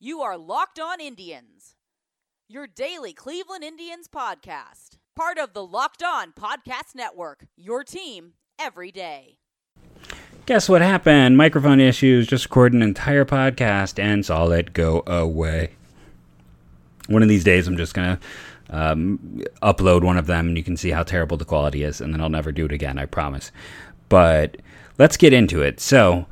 You are Locked On Indians, your daily Cleveland Indians podcast. Part of the Locked On Podcast Network, your team every day. Guess what happened? Microphone issues, just recorded an entire podcast and saw it go away. One of these days, I'm just going to um, upload one of them and you can see how terrible the quality is, and then I'll never do it again, I promise. But let's get into it. So,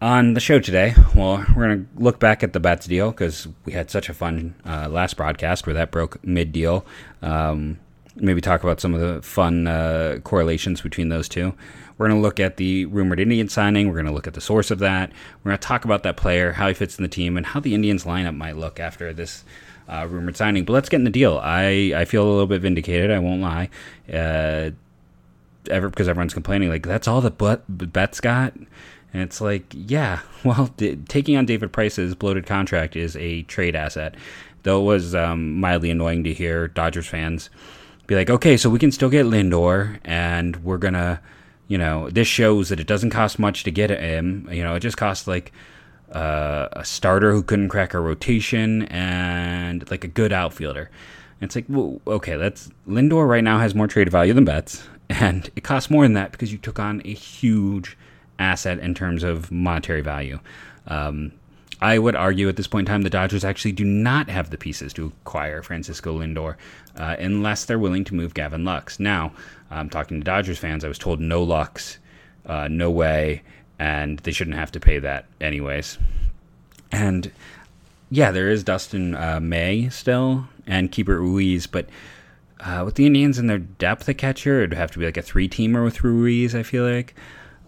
on the show today, well, we're going to look back at the Betts deal because we had such a fun uh, last broadcast where that broke mid deal. Um, maybe talk about some of the fun uh, correlations between those two. We're going to look at the rumored Indian signing. We're going to look at the source of that. We're going to talk about that player, how he fits in the team, and how the Indians lineup might look after this uh, rumored signing. But let's get in the deal. I, I feel a little bit vindicated. I won't lie. Uh, ever because everyone's complaining like that's all the but Betts got. And it's like, yeah, well, d- taking on David Price's bloated contract is a trade asset. Though it was um, mildly annoying to hear Dodgers fans be like, okay, so we can still get Lindor, and we're gonna, you know, this shows that it doesn't cost much to get him. You know, it just costs like uh, a starter who couldn't crack a rotation and like a good outfielder. And it's like, well, okay, that's Lindor right now has more trade value than Betts, and it costs more than that because you took on a huge asset in terms of monetary value. Um, I would argue at this point in time the Dodgers actually do not have the pieces to acquire Francisco Lindor uh, unless they're willing to move Gavin Lux. Now, I'm talking to Dodgers fans. I was told no Lux, uh, no way, and they shouldn't have to pay that anyways. And yeah, there is Dustin uh, May still and Keibert Ruiz, but uh, with the Indians and their depth at catcher, it'd have to be like a three teamer with Ruiz. I feel like.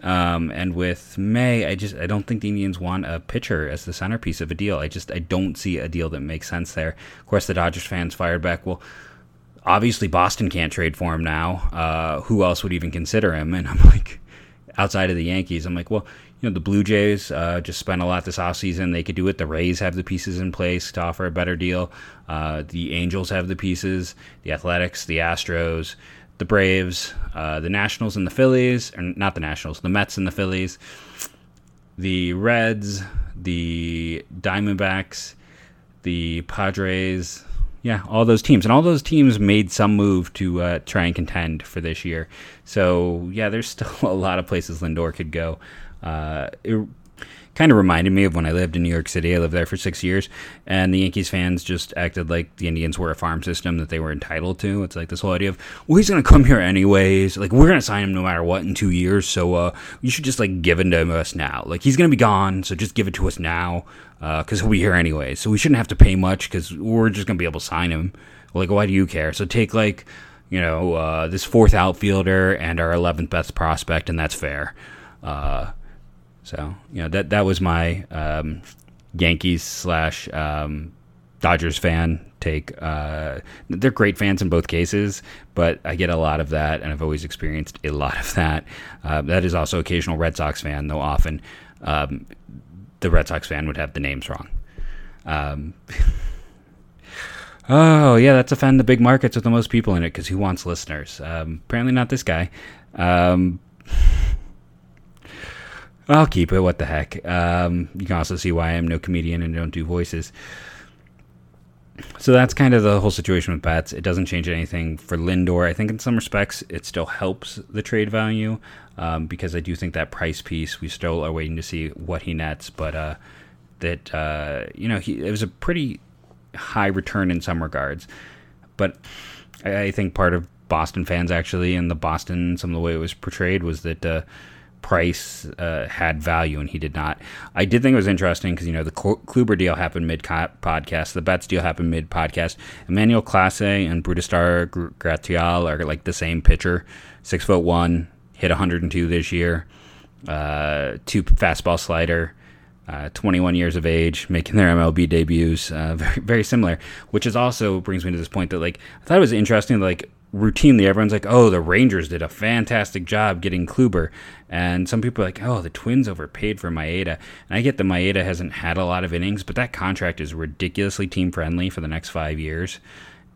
Um, and with May, I just I don't think the Indians want a pitcher as the centerpiece of a deal. I just I don't see a deal that makes sense there. Of course, the Dodgers fans fired back. Well, obviously Boston can't trade for him now. Uh, who else would even consider him? And I'm like, outside of the Yankees, I'm like, well, you know, the Blue Jays uh, just spent a lot this offseason. They could do it. The Rays have the pieces in place to offer a better deal. Uh, the Angels have the pieces. The Athletics, the Astros the Braves, uh, the Nationals, and the Phillies, or not the Nationals, the Mets and the Phillies, the Reds, the Diamondbacks, the Padres. Yeah, all those teams. And all those teams made some move to uh, try and contend for this year. So, yeah, there's still a lot of places Lindor could go. Uh, it, kind of reminded me of when I lived in New York City. I lived there for six years, and the Yankees fans just acted like the Indians were a farm system that they were entitled to. It's like this whole idea of, well, he's going to come here anyways. Like we're going to sign him no matter what in two years, so uh, you should just like give it to us now. Like he's going to be gone, so just give it to us now because uh, he'll be here anyway. So we shouldn't have to pay much because we're just going to be able to sign him. Like why do you care? So take like you know uh, this fourth outfielder and our 11th best prospect, and that's fair. Uh, so you know that that was my um, Yankees slash um, Dodgers fan take. Uh, they're great fans in both cases, but I get a lot of that, and I've always experienced a lot of that. Uh, that is also occasional Red Sox fan, though often um, the Red Sox fan would have the names wrong. Um, oh yeah, that's offend the big markets with the most people in it because who wants listeners? Um, apparently not this guy. I'll keep it. What the heck? Um, you can also see why I'm no comedian and don't do voices. So that's kind of the whole situation with Betts. It doesn't change anything for Lindor. I think in some respects it still helps the trade value um, because I do think that price piece we still are waiting to see what he nets, but uh, that uh, you know he it was a pretty high return in some regards. But I, I think part of Boston fans actually and the Boston some of the way it was portrayed was that. Uh, Price uh, had value and he did not. I did think it was interesting because you know the Kluber deal happened mid podcast, the Betts deal happened mid podcast. Emmanuel Clase and Brusdar Graterol are like the same pitcher, six foot one, hit 102 this year, uh, two fastball slider. Uh, 21 years of age, making their MLB debuts, uh, very very similar. Which is also brings me to this point that like I thought it was interesting. Like routinely everyone's like, "Oh, the Rangers did a fantastic job getting Kluber," and some people are like, "Oh, the Twins overpaid for Maeda." And I get that Maeda hasn't had a lot of innings, but that contract is ridiculously team friendly for the next five years.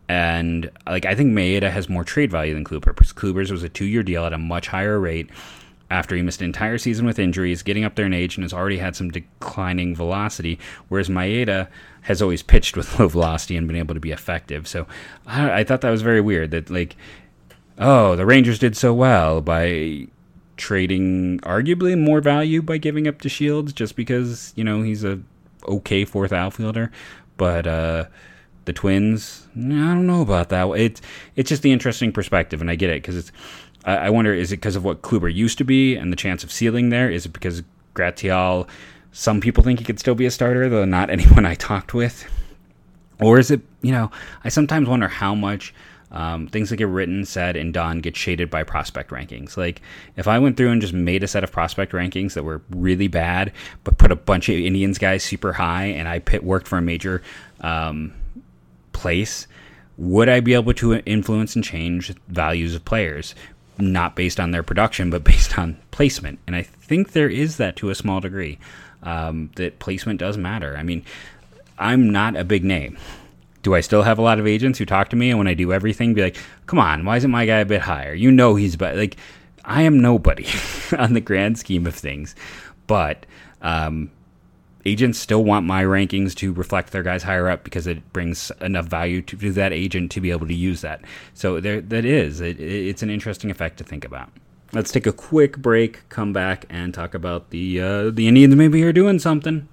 And like, I think Maeda has more trade value than Kluber because Kluber's was a two year deal at a much higher rate. After he missed an entire season with injuries, getting up there in age, and has already had some declining velocity. Whereas Maeda has always pitched with low velocity and been able to be effective. So I, I thought that was very weird. That like, oh, the Rangers did so well by trading arguably more value by giving up DeShields just because you know he's a okay fourth outfielder, but uh, the Twins, I don't know about that. It's it's just the interesting perspective, and I get it because it's. I, I wonder is it because of what Kluber used to be and the chance of ceiling there? Is it because Graterol? Some people think he could still be a starter, though not anyone I talked with. Or is it, you know, I sometimes wonder how much um, things that get written, said, and done get shaded by prospect rankings. Like if I went through and just made a set of prospect rankings that were really bad, but put a bunch of Indians guys super high, and I pit worked for a major um, place, would I be able to influence and change values of players? Not based on their production, but based on placement. And I think there is that to a small degree. Um, that placement does matter. I mean, I'm not a big name do I still have a lot of agents who talk to me and when I do everything be like, "Come on, why isn't my guy a bit higher?" You know he's but like I am nobody on the grand scheme of things. But um, agents still want my rankings to reflect their guys higher up because it brings enough value to, to that agent to be able to use that. So there that is it, it's an interesting effect to think about. Let's take a quick break, come back, and talk about the uh, the Indians maybe are doing something.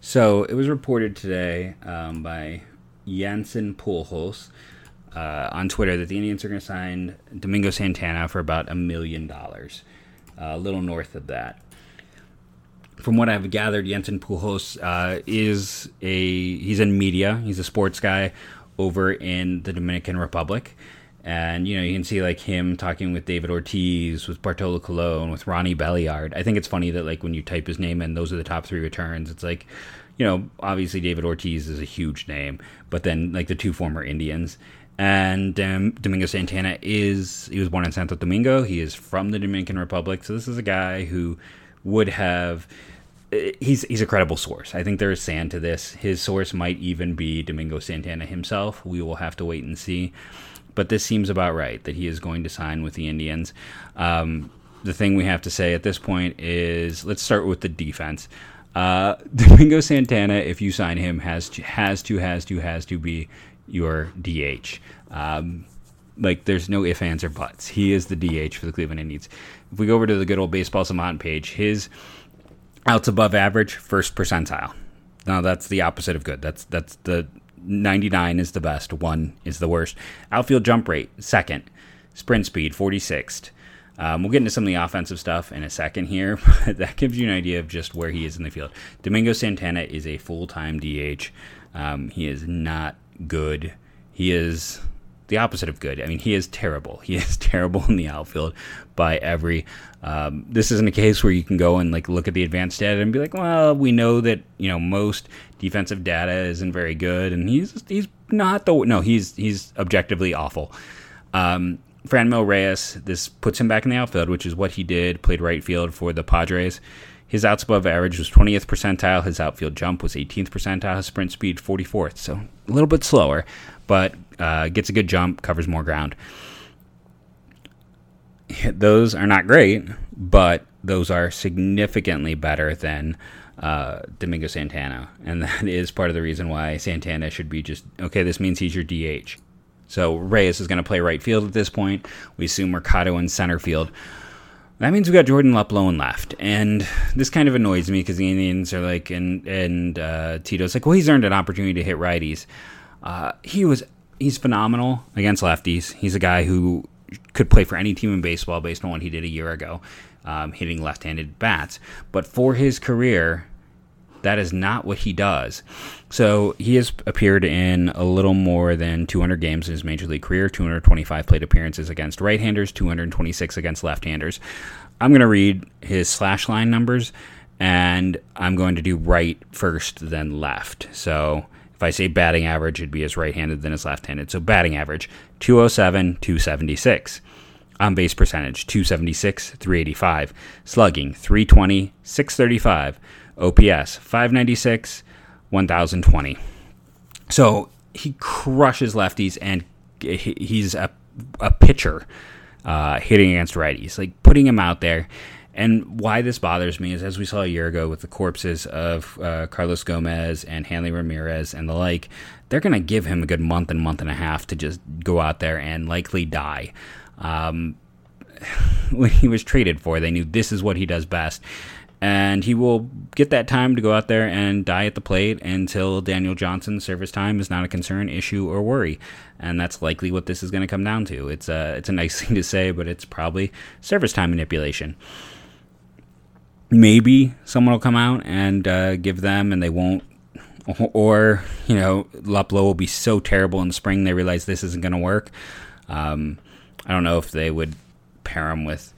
So it was reported today um, by Jansen Pujols uh, on Twitter that the Indians are going to sign Domingo Santana for about a million dollars, uh, a little north of that. From what I've gathered, Jansen Pujols uh, is a he's in media. He's a sports guy over in the Dominican Republic. And you know, you can see like him talking with David Ortiz, with Bartolo Colon, with Ronnie Belliard. I think it's funny that like when you type his name in, those are the top three returns. It's like, you know, obviously David Ortiz is a huge name, but then like the two former Indians. And um, Domingo Santana is he was born in Santo Domingo. He is from the Dominican Republic, so this is a guy who would have eh, he's he's a credible source. I think there is sand to this. His source might even be Domingo Santana himself. We will have to wait and see but this seems about right that he is going to sign with the Indians. Um, the thing we have to say at this point is let's start with the defense. Uh, Domingo Santana, if you sign him, has to has to has to has to be your DH. Um, like there's no ifs, ands, or buts. He is the DH for the Cleveland Indians. If we go over to the good old baseball savant page, his outs above average, first percentile. Now that's the opposite of good. That's that's the 99 is the best, 1 is the worst. Outfield jump rate, second. Sprint speed, 46th. Um, we'll get into some of the offensive stuff in a second here, but that gives you an idea of just where he is in the field. Domingo Santana is a full time DH. Um, he is not good. He is the opposite of good. I mean, he is terrible. He is terrible in the outfield by every. Um, this isn't a case where you can go and like look at the advanced data and be like, well, we know that you know most defensive data isn't very good, and he's he's not the no, he's he's objectively awful. Um, Franmil Reyes, this puts him back in the outfield, which is what he did. Played right field for the Padres. His outs above average was 20th percentile. His outfield jump was 18th percentile. His sprint speed 44th, so a little bit slower, but uh, gets a good jump, covers more ground. Those are not great, but those are significantly better than uh, Domingo Santana, and that is part of the reason why Santana should be just okay. This means he's your DH. So Reyes is going to play right field at this point. We assume Mercado in center field. That means we got Jordan Luplow in left, and this kind of annoys me because the Indians are like, and and uh, Tito's like, well, he's earned an opportunity to hit righties. Uh, he was he's phenomenal against lefties. He's a guy who could play for any team in baseball based on what he did a year ago, um, hitting left-handed bats. But for his career, that is not what he does. So he has appeared in a little more than 200 games in his major league career, 225 plate appearances against right-handers, 226 against left-handers. I'm going to read his slash line numbers, and I'm going to do right first, then left. So if I say batting average, it'd be as right handed than as left handed. So batting average 207, 276. On base percentage 276, 385. Slugging 320, 635. OPS 596, 1020. So he crushes lefties and he's a, a pitcher. uh, hitting against righties, like putting him out there. And why this bothers me is, as we saw a year ago with the corpses of uh, Carlos Gomez and Hanley Ramirez and the like, they're going to give him a good month and month and a half to just go out there and likely die. Um, when he was traded for, they knew this is what he does best. And he will get that time to go out there and die at the plate until Daniel Johnson's service time is not a concern, issue, or worry. And that's likely what this is going to come down to. It's a, it's a nice thing to say, but it's probably service time manipulation maybe someone will come out and uh, give them, and they won't. Or you know, Luplow will be so terrible in the spring they realize this isn't going to work. Um, I don't know if they would pair him with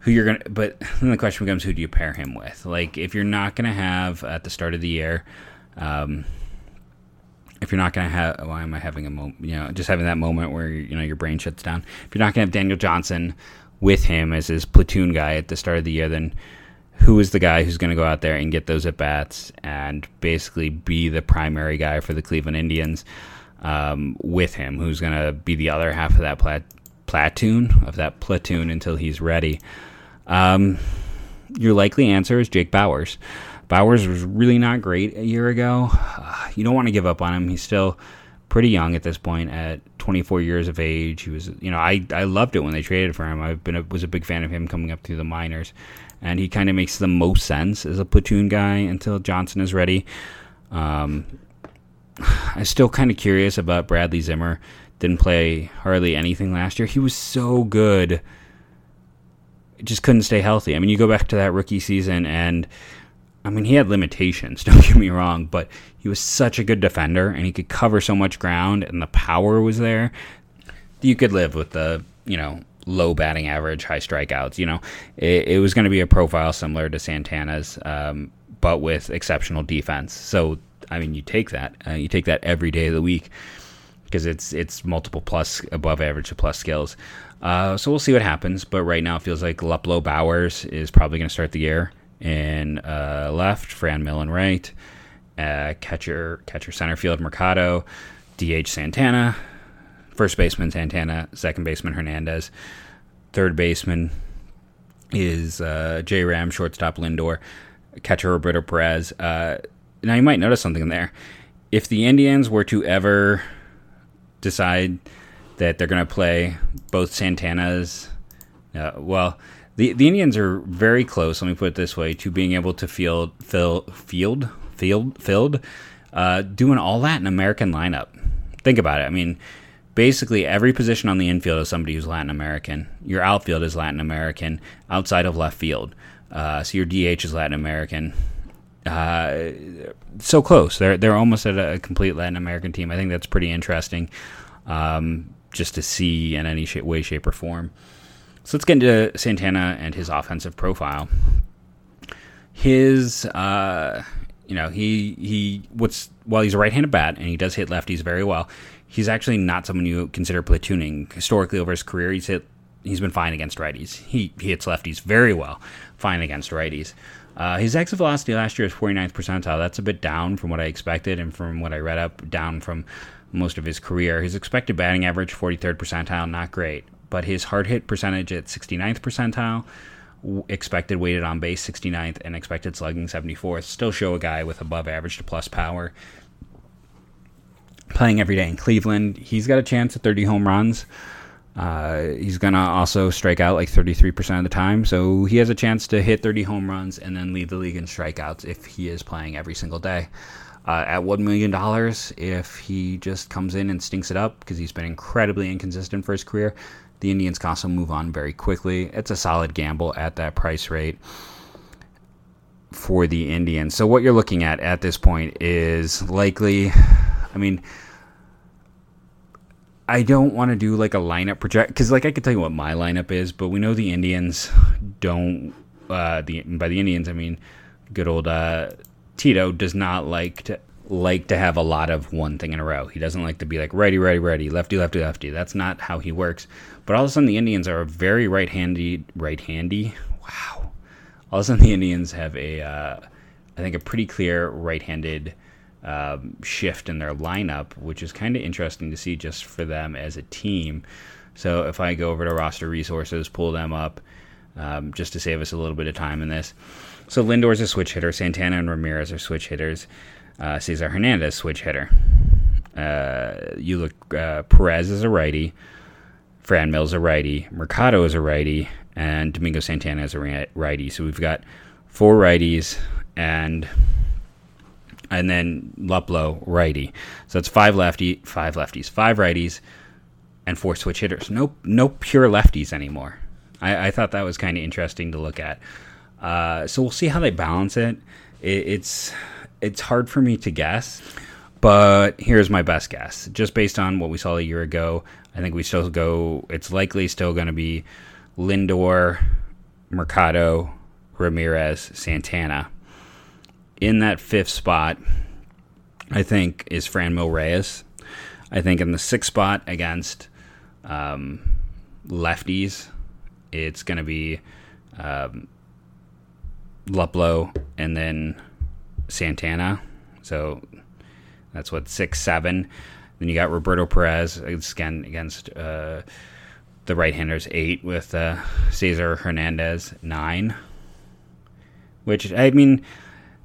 who you're gonna. But then the question becomes, who do you pair him with? Like, if you're not going to have at the start of the year. Um, if you're not going to have, why am I having a moment? You know, just having that moment where you know your brain shuts down. If you're not going to have Daniel Johnson with him as his platoon guy at the start of the year, then who is the guy who's going to go out there and get those at bats and basically be the primary guy for the Cleveland Indians um, with him, who's going to be the other half of that plat- platoon of that platoon until he's ready. Um, your likely answer is Jake Bauers. Bauers was really not great a year ago. Uh, you don't want to give up on him. He's still pretty young at this point at 24 years of age. He was, you know, I, I loved it when they traded for him. I've been a, was a big fan of him coming up through the minors and he kind of makes the most sense as a platoon guy until Johnson is ready. Um, I'm still kind of curious about Bradley Zimmer. Didn't play hardly anything last year. He was so good. Just couldn't stay healthy. I mean, you go back to that rookie season, and I mean, he had limitations. Don't get me wrong, but he was such a good defender, and he could cover so much ground, and the power was there. You could live with the you know low batting average, high strikeouts. You know, it, it was going to be a profile similar to Santana's, um, but with exceptional defense. So, I mean, you take that, uh, you take that every day of the week because it's it's multiple plus above average to plus skills. Uh, so we'll see what happens. But right now, it feels like Luplow Bauers is probably going to start the year in uh, left, Franmil and right, uh, catcher catcher center field Mercado, DH Santana, First baseman Santana, second baseman Hernandez, third baseman is uh, J Ram, shortstop Lindor, catcher Roberto Perez. Uh, now you might notice something there. If the Indians were to ever decide that they're going to play both Santana's, uh, well, the the Indians are very close. Let me put it this way: to being able to field, fill, field, field, filled, uh, doing all that in American lineup. Think about it. I mean, basically every position on the infield is somebody who's Latin American. Your outfield is Latin American outside of left field. Uh, so your DH is Latin American. Uh, so close. They're they're almost at a complete Latin American team. I think that's pretty interesting, um, just to see in any shape, way, shape, or form. So let's get into Santana and his offensive profile. His, uh, you know, he he what's while he's a right-handed bat and he does hit lefties very well he's actually not someone you consider platooning. Historically, over his career, he's hit he's been fine against righties. He, he hits lefties very well, fine against righties. Uh, his exit velocity last year is 49th percentile. That's a bit down from what I expected and from what I read up, down from most of his career. His expected batting average, 43rd percentile, not great. But his hard hit percentage at 69th percentile, expected weighted on base 69th, and expected slugging 74th still show a guy with above average to plus power playing every day in Cleveland. He's got a chance at 30 home runs. Uh, he's going to also strike out like 33% of the time. So he has a chance to hit 30 home runs and then lead the league in strikeouts if he is playing every single day. Uh, at $1 million, if he just comes in and stinks it up because he's been incredibly inconsistent for his career, the Indians can also move on very quickly. It's a solid gamble at that price rate for the Indians. So what you're looking at at this point is likely I mean, I don't want to do like a lineup project because, like, I could tell you what my lineup is, but we know the Indians don't. Uh, the by the Indians, I mean good old uh, Tito does not like to like to have a lot of one thing in a row. He doesn't like to be like righty, righty, righty, lefty, lefty, lefty. That's not how he works. But all of a sudden, the Indians are very right-handy, right-handy. Wow. All of a sudden, the Indians have a, uh, I think, a pretty clear right-handed um, shift in their lineup, which is kind of interesting to see just for them as a team. So if I go over to roster resources, pull them up, um, just to save us a little bit of time in this. So Lindor's a switch hitter. Santana and Ramirez are switch hitters. Uh, Cesar Hernandez switch hitter. Uh, you look uh, Perez is a righty. Franmil's a righty. Mercado is a righty, and Domingo Santana is a righty. So we've got four righties and and then Luplow righty. So that's five lefty, five lefties, five righties, and four switch hitters. No, no pure lefties anymore. I, I thought that was kind of interesting to look at. Uh, so we'll see how they balance it. it. It's it's hard for me to guess, but here's my best guess. Just based on what we saw a year ago, I think we still go. It's likely still going to be Lindor, Mercado, Ramirez, Santana. In that fifth spot, I think is Franmil Reyes. I think in the sixth spot against um, lefties, it's going to be um, Luplow and then Santana. So that's what six seven. Then you got Roberto Perez again against uh, the right-handers eight with uh, Cesar Hernandez nine. Which I mean,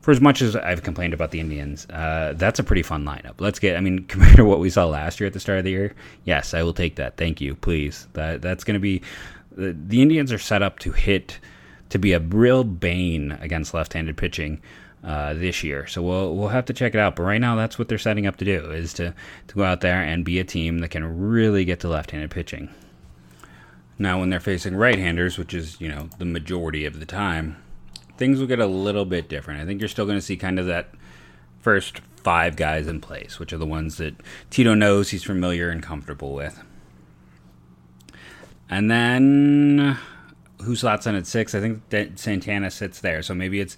for as much as I've complained about the Indians, uh, that's a pretty fun lineup. Let's get. I mean, compared to what we saw last year at the start of the year, yes, I will take that. Thank you, please. That that's going to be. The, the Indians are set up to hit to be a real bane against left-handed pitching uh, this year. So we'll we'll have to check it out. But right now, that's what they're setting up to do is to to go out there and be a team that can really get to left-handed pitching. Now, when they're facing right-handers, which is you know the majority of the time, things will get a little bit different. I think you're still going to see kind of that first five guys in place, which are the ones that Tito knows he's familiar and comfortable with. And then who slots in at six? I think that Santana sits there, so maybe it's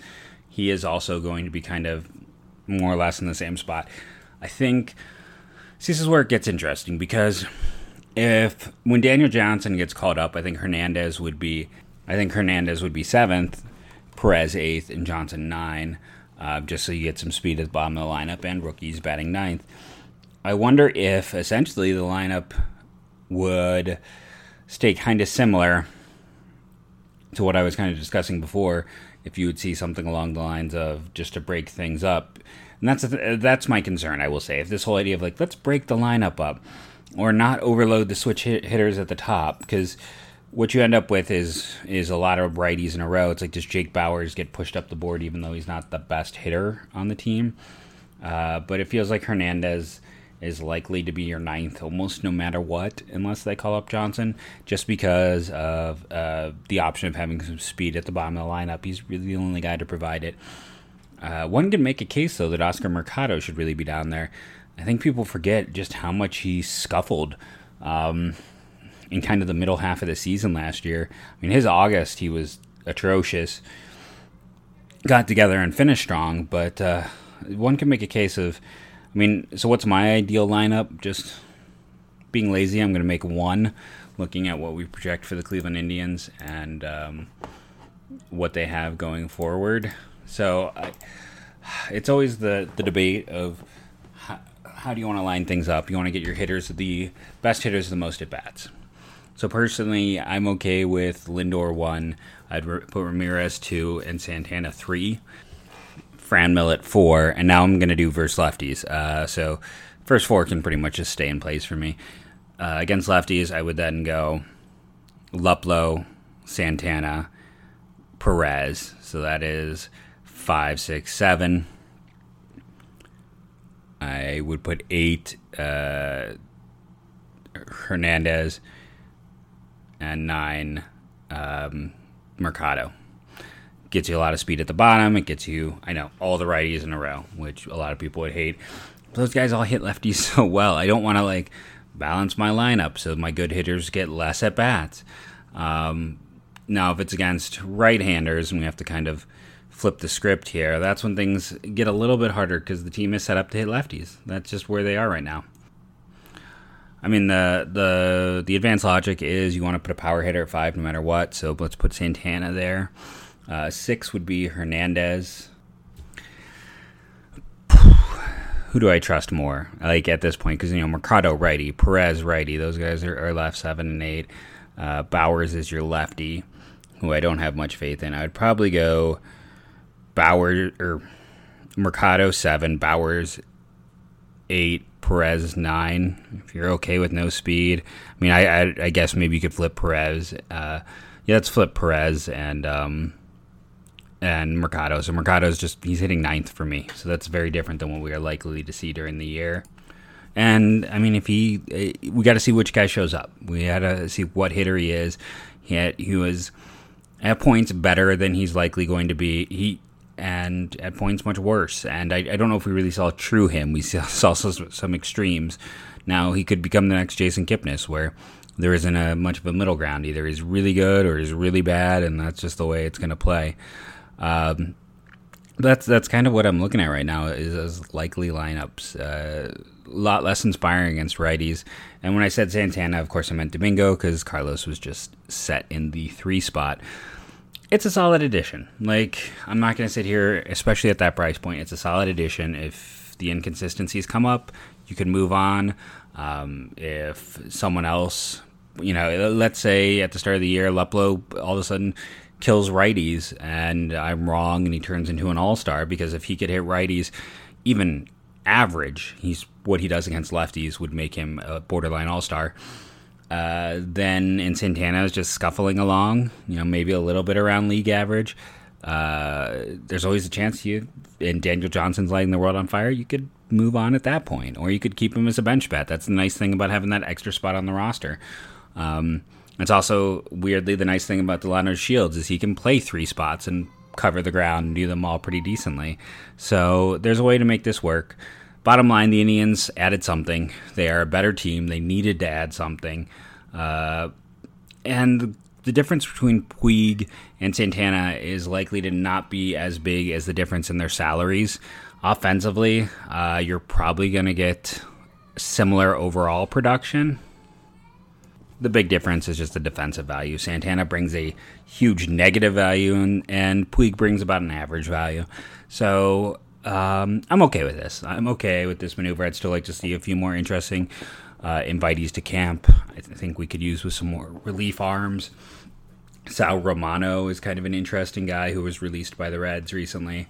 he is also going to be kind of more or less in the same spot. I think this is where it gets interesting because if when Daniel Johnson gets called up, I think Hernandez would be I think Hernandez would be seventh, Perez eighth, and Johnson nine, uh, just so you get some speed at the bottom of the lineup and rookies batting ninth. I wonder if essentially the lineup would stay kind of similar to what I was kind of discussing before if you would see something along the lines of just to break things up. And that's th- that's my concern. I will say if this whole idea of like let's break the lineup up or not overload the switch hit- hitters at the top because what you end up with is is a lot of righties in a row. It's like does Jake Bauers get pushed up the board even though he's not the best hitter on the team? Uh, but it feels like Hernandez is likely to be your ninth almost no matter what, unless they call up Johnson, just because of uh, the option of having some speed at the bottom of the lineup. He's really the only guy to provide it. Uh, one can make a case, though, that Oscar Mercado should really be down there. I think people forget just how much he scuffled um, in kind of the middle half of the season last year. I mean, his August, he was atrocious. Got together and finished strong, but uh, one can make a case of I mean, so what's my ideal lineup? Just being lazy, I'm going to make one, looking at what we project for the Cleveland Indians and um, what they have going forward. So I, it's always the, the debate of how, how do you want to line things up? You want to get your hitters, the best hitters, the most at bats. So personally, I'm okay with Lindor one. I'd put Ramirez two and Santana three. Franmil at four, and now I'm going to do verse lefties. Uh, so first four can pretty much just stay in place for me. Uh, against lefties, I would then go Luplow, Santana, Perez. So that is five, six, seven. I would put eight uh, Hernandez and nine um, Mercado gets you a lot of speed at the bottom. It gets you, I know, all the righties in a row, which a lot of people would hate. Those guys all hit lefties so well. I don't want to like balance my lineup so my good hitters get less at bats. Um, now, if it's against right-handers and we have to kind of flip the script here, that's when things get a little bit harder because the team is set up to hit lefties. That's just where they are right now. I mean the the the advanced logic is you want to put a power hitter at five no matter what. So let's put Santana there. Uh, six would be Hernandez. who do I trust more? Like at this point, because you know Mercado righty, Perez righty. Those guys are, are left seven and eight. Uh, Bauers is your lefty, who I don't have much faith in. I would probably go Bauers or Mercado seven, Bauers eight, Perez nine. If you're okay with no speed, I mean, I I, I guess maybe you could flip Perez. Uh, yeah, let's flip Perez and um, and Mercado. So Mercado's just he's hitting ninth for me. So that's very different than what we are likely to see during the year. And I mean, if he, we got to see which guy shows up. We had to see what hitter he is. He had, he was at points better than he's likely going to be. He and at points much worse. And I, I don't know if we really saw true him. We saw, saw some extremes. Now he could become the next Jason Kipnis, where there isn't a much of a middle ground. Either he's really good or he's really bad, and that's just the way it's going to play. Um, that's that's kind of what I'm looking at right now is as likely lineups. Uh, a lot less inspiring against righties. And when I said Santana, of course I meant Domingo because Carlos was just set in the three spot. It's a solid addition. Like I'm not going to sit here, especially at that price point. It's a solid addition. If the inconsistencies come up, you can move on. Um, if someone else, you know, let's say at the start of the year, Luplow all of a sudden kills righties and I'm wrong and he turns into an all star because if he could hit righties even average, he's what he does against lefties would make him a borderline all star. Uh, then in Santana is just scuffling along, you know, maybe a little bit around league average. Uh, there's always a chance you, and Daniel Johnson's lighting the world on fire, you could move on at that point, or you could keep him as a bench bet. That's the nice thing about having that extra spot on the roster. Um, it's also weirdly the nice thing about Delino DeShields is he can play three spots and cover the ground and do them all pretty decently. So there's a way to make this work. Bottom line, the Indians added something. They are a better team. They needed to add something. Uh, and the difference between Puig and Santana is likely to not be as big as the difference in their salaries. Offensively, uh, you're probably going to get similar overall production the big difference is just the defensive value. Santana brings a huge negative value, and, and Puig brings about an average value. So um, I'm okay with this. I'm okay with this maneuver. I'd still like to see a few more interesting uh, invitees to camp. I think we could use with some more relief arms. Sal Romano is kind of an interesting guy who was released by the Reds recently.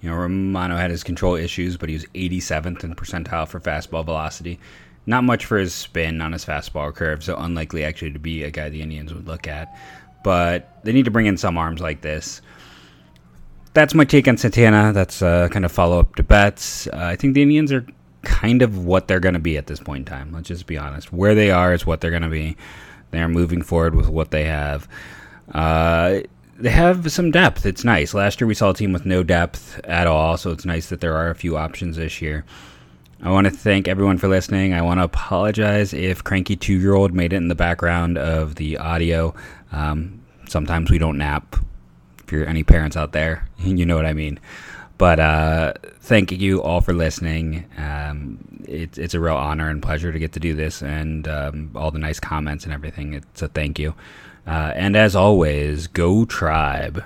You know, Romano had his control issues, but he was 87th in percentile for fastball velocity. Not much for his spin on his fastball curve, so unlikely actually to be a guy the Indians would look at. But they need to bring in some arms like this. That's my take on Santana. That's uh, kind of follow up to Betts. Uh, I think the Indians are kind of what they're going to be at this point in time. Let's just be honest. Where they are is what they're going to be. They're moving forward with what they have. Uh, they have some depth. It's nice. Last year we saw a team with no depth at all, so it's nice that there are a few options this year. I want to thank everyone for listening. I want to apologize if Cranky Two Year Old made it in the background of the audio. Um, sometimes we don't nap. If you're any parents out there, you know what I mean. But uh, thank you all for listening. Um, it, it's a real honor and pleasure to get to do this, and um, all the nice comments and everything. It's a thank you. Uh, and as always, go tribe.